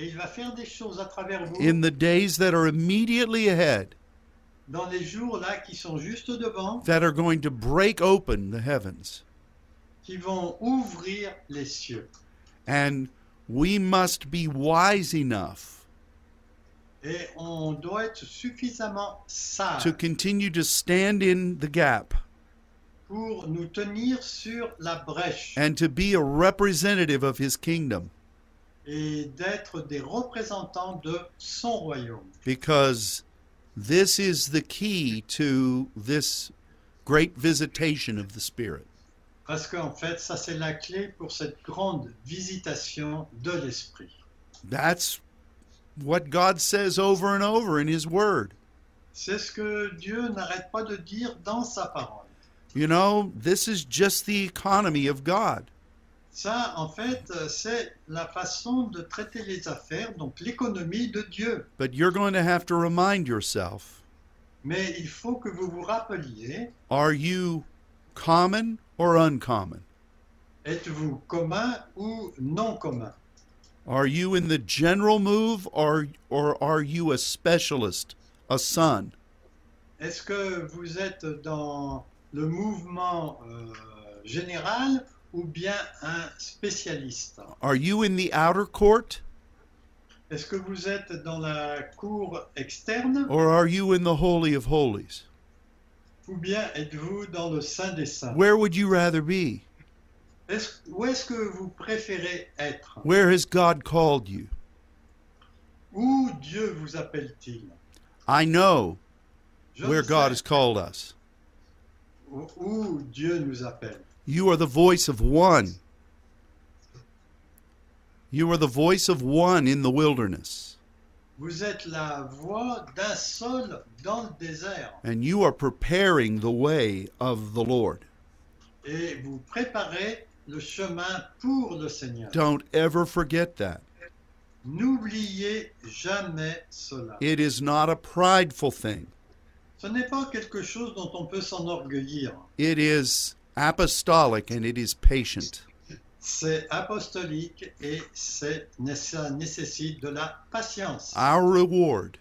Et il va faire des choses à travers vous in the days that are immediately ahead dans les jours là qui sont juste devant, that are going to break open the heavens. qui vont ouvrir les cieux. And we must be wise enough Et on doit être suffisamment sage to continue to stand in the gap pour nous tenir sur la brèche and to be a representative of His kingdom et d'être des représentants de son royaume. because this is the key to this great visitation of the Spirit. Parce qu'en fait, ça c'est la clé pour cette grande visitation de l'Esprit. That's what God says over and over in His Word. C'est ce que Dieu n'arrête pas de dire dans sa parole. You know, this is just the economy of God. Ça, en fait, euh, c'est la façon de traiter les affaires, donc l'économie de Dieu. But you're going to have to remind yourself Mais il faut que vous vous rappeliez, are you common or uncommon? êtes-vous commun ou non commun? Are you in the general move or, or are you a specialist, a son? Est-ce que vous êtes dans le mouvement euh, général ou bien un spécialiste Are you in the outer court? Est-ce que vous êtes dans la cour externe? Or are you in the Holy of Holies? ou bien êtes-vous dans le Saint des Saints? Where would you rather be? Est-ce- Où est-ce que vous préférez être? Where has God called you? Où Dieu vous appelle-t-il? I know Je where sais God has called us. où Dieu nous appelle? You are the voice of one. You are the voice of one in the wilderness, Vous êtes la voix d'un seul dans le désert and you are preparing the way of the Lord. et vous préparez le chemin pour le Seigneur. Don't ever forget that. N'oubliez jamais cela. It is not a prideful thing, Ce n'est pas quelque chose dont on peut s'enorgueillir. it is apostolic and it is patient. C'est apostolique et c'est, ça nécessite de la patience. Our reward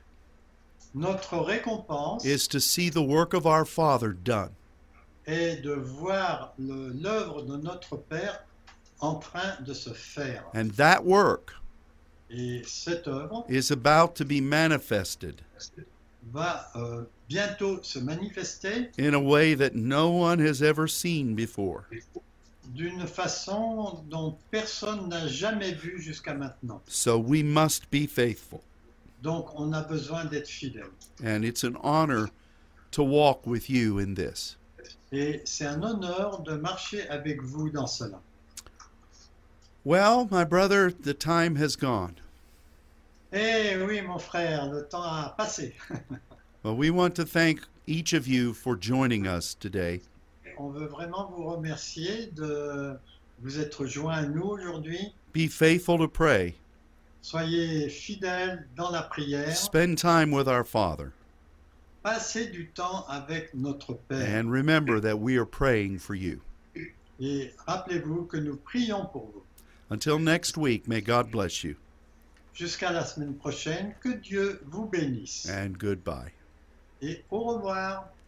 Notre récompense is to see the work of our Father done. est de voir l'œuvre de notre Père en train de se faire. And that work Et cette œuvre is about to be manifested va euh, bientôt se manifester in a way that no one has ever seen before. d'une façon dont personne n'a jamais vu jusqu'à maintenant. So we must be faithful. Donc on a besoin d'être fidèle. And it's an honor to walk with you in this. Et c'est un honneur de marcher avec vous dans cela. Well, my brother, the time has gone. Eh oui, mon frère, le temps a passé. Well, we want to thank each of you for joining us today. On veut vraiment vous remercier de vous être joints à nous aujourd'hui. Be faithful to pray. Soyez fidèles dans la prière. Spend time with our Father. Passez du temps avec notre Père. And remember that we are praying for you. Et rappelez-vous que nous prions pour vous. Until next week, may God bless you. Jusqu'à la semaine prochaine, que Dieu vous bénisse. And goodbye. Et au revoir.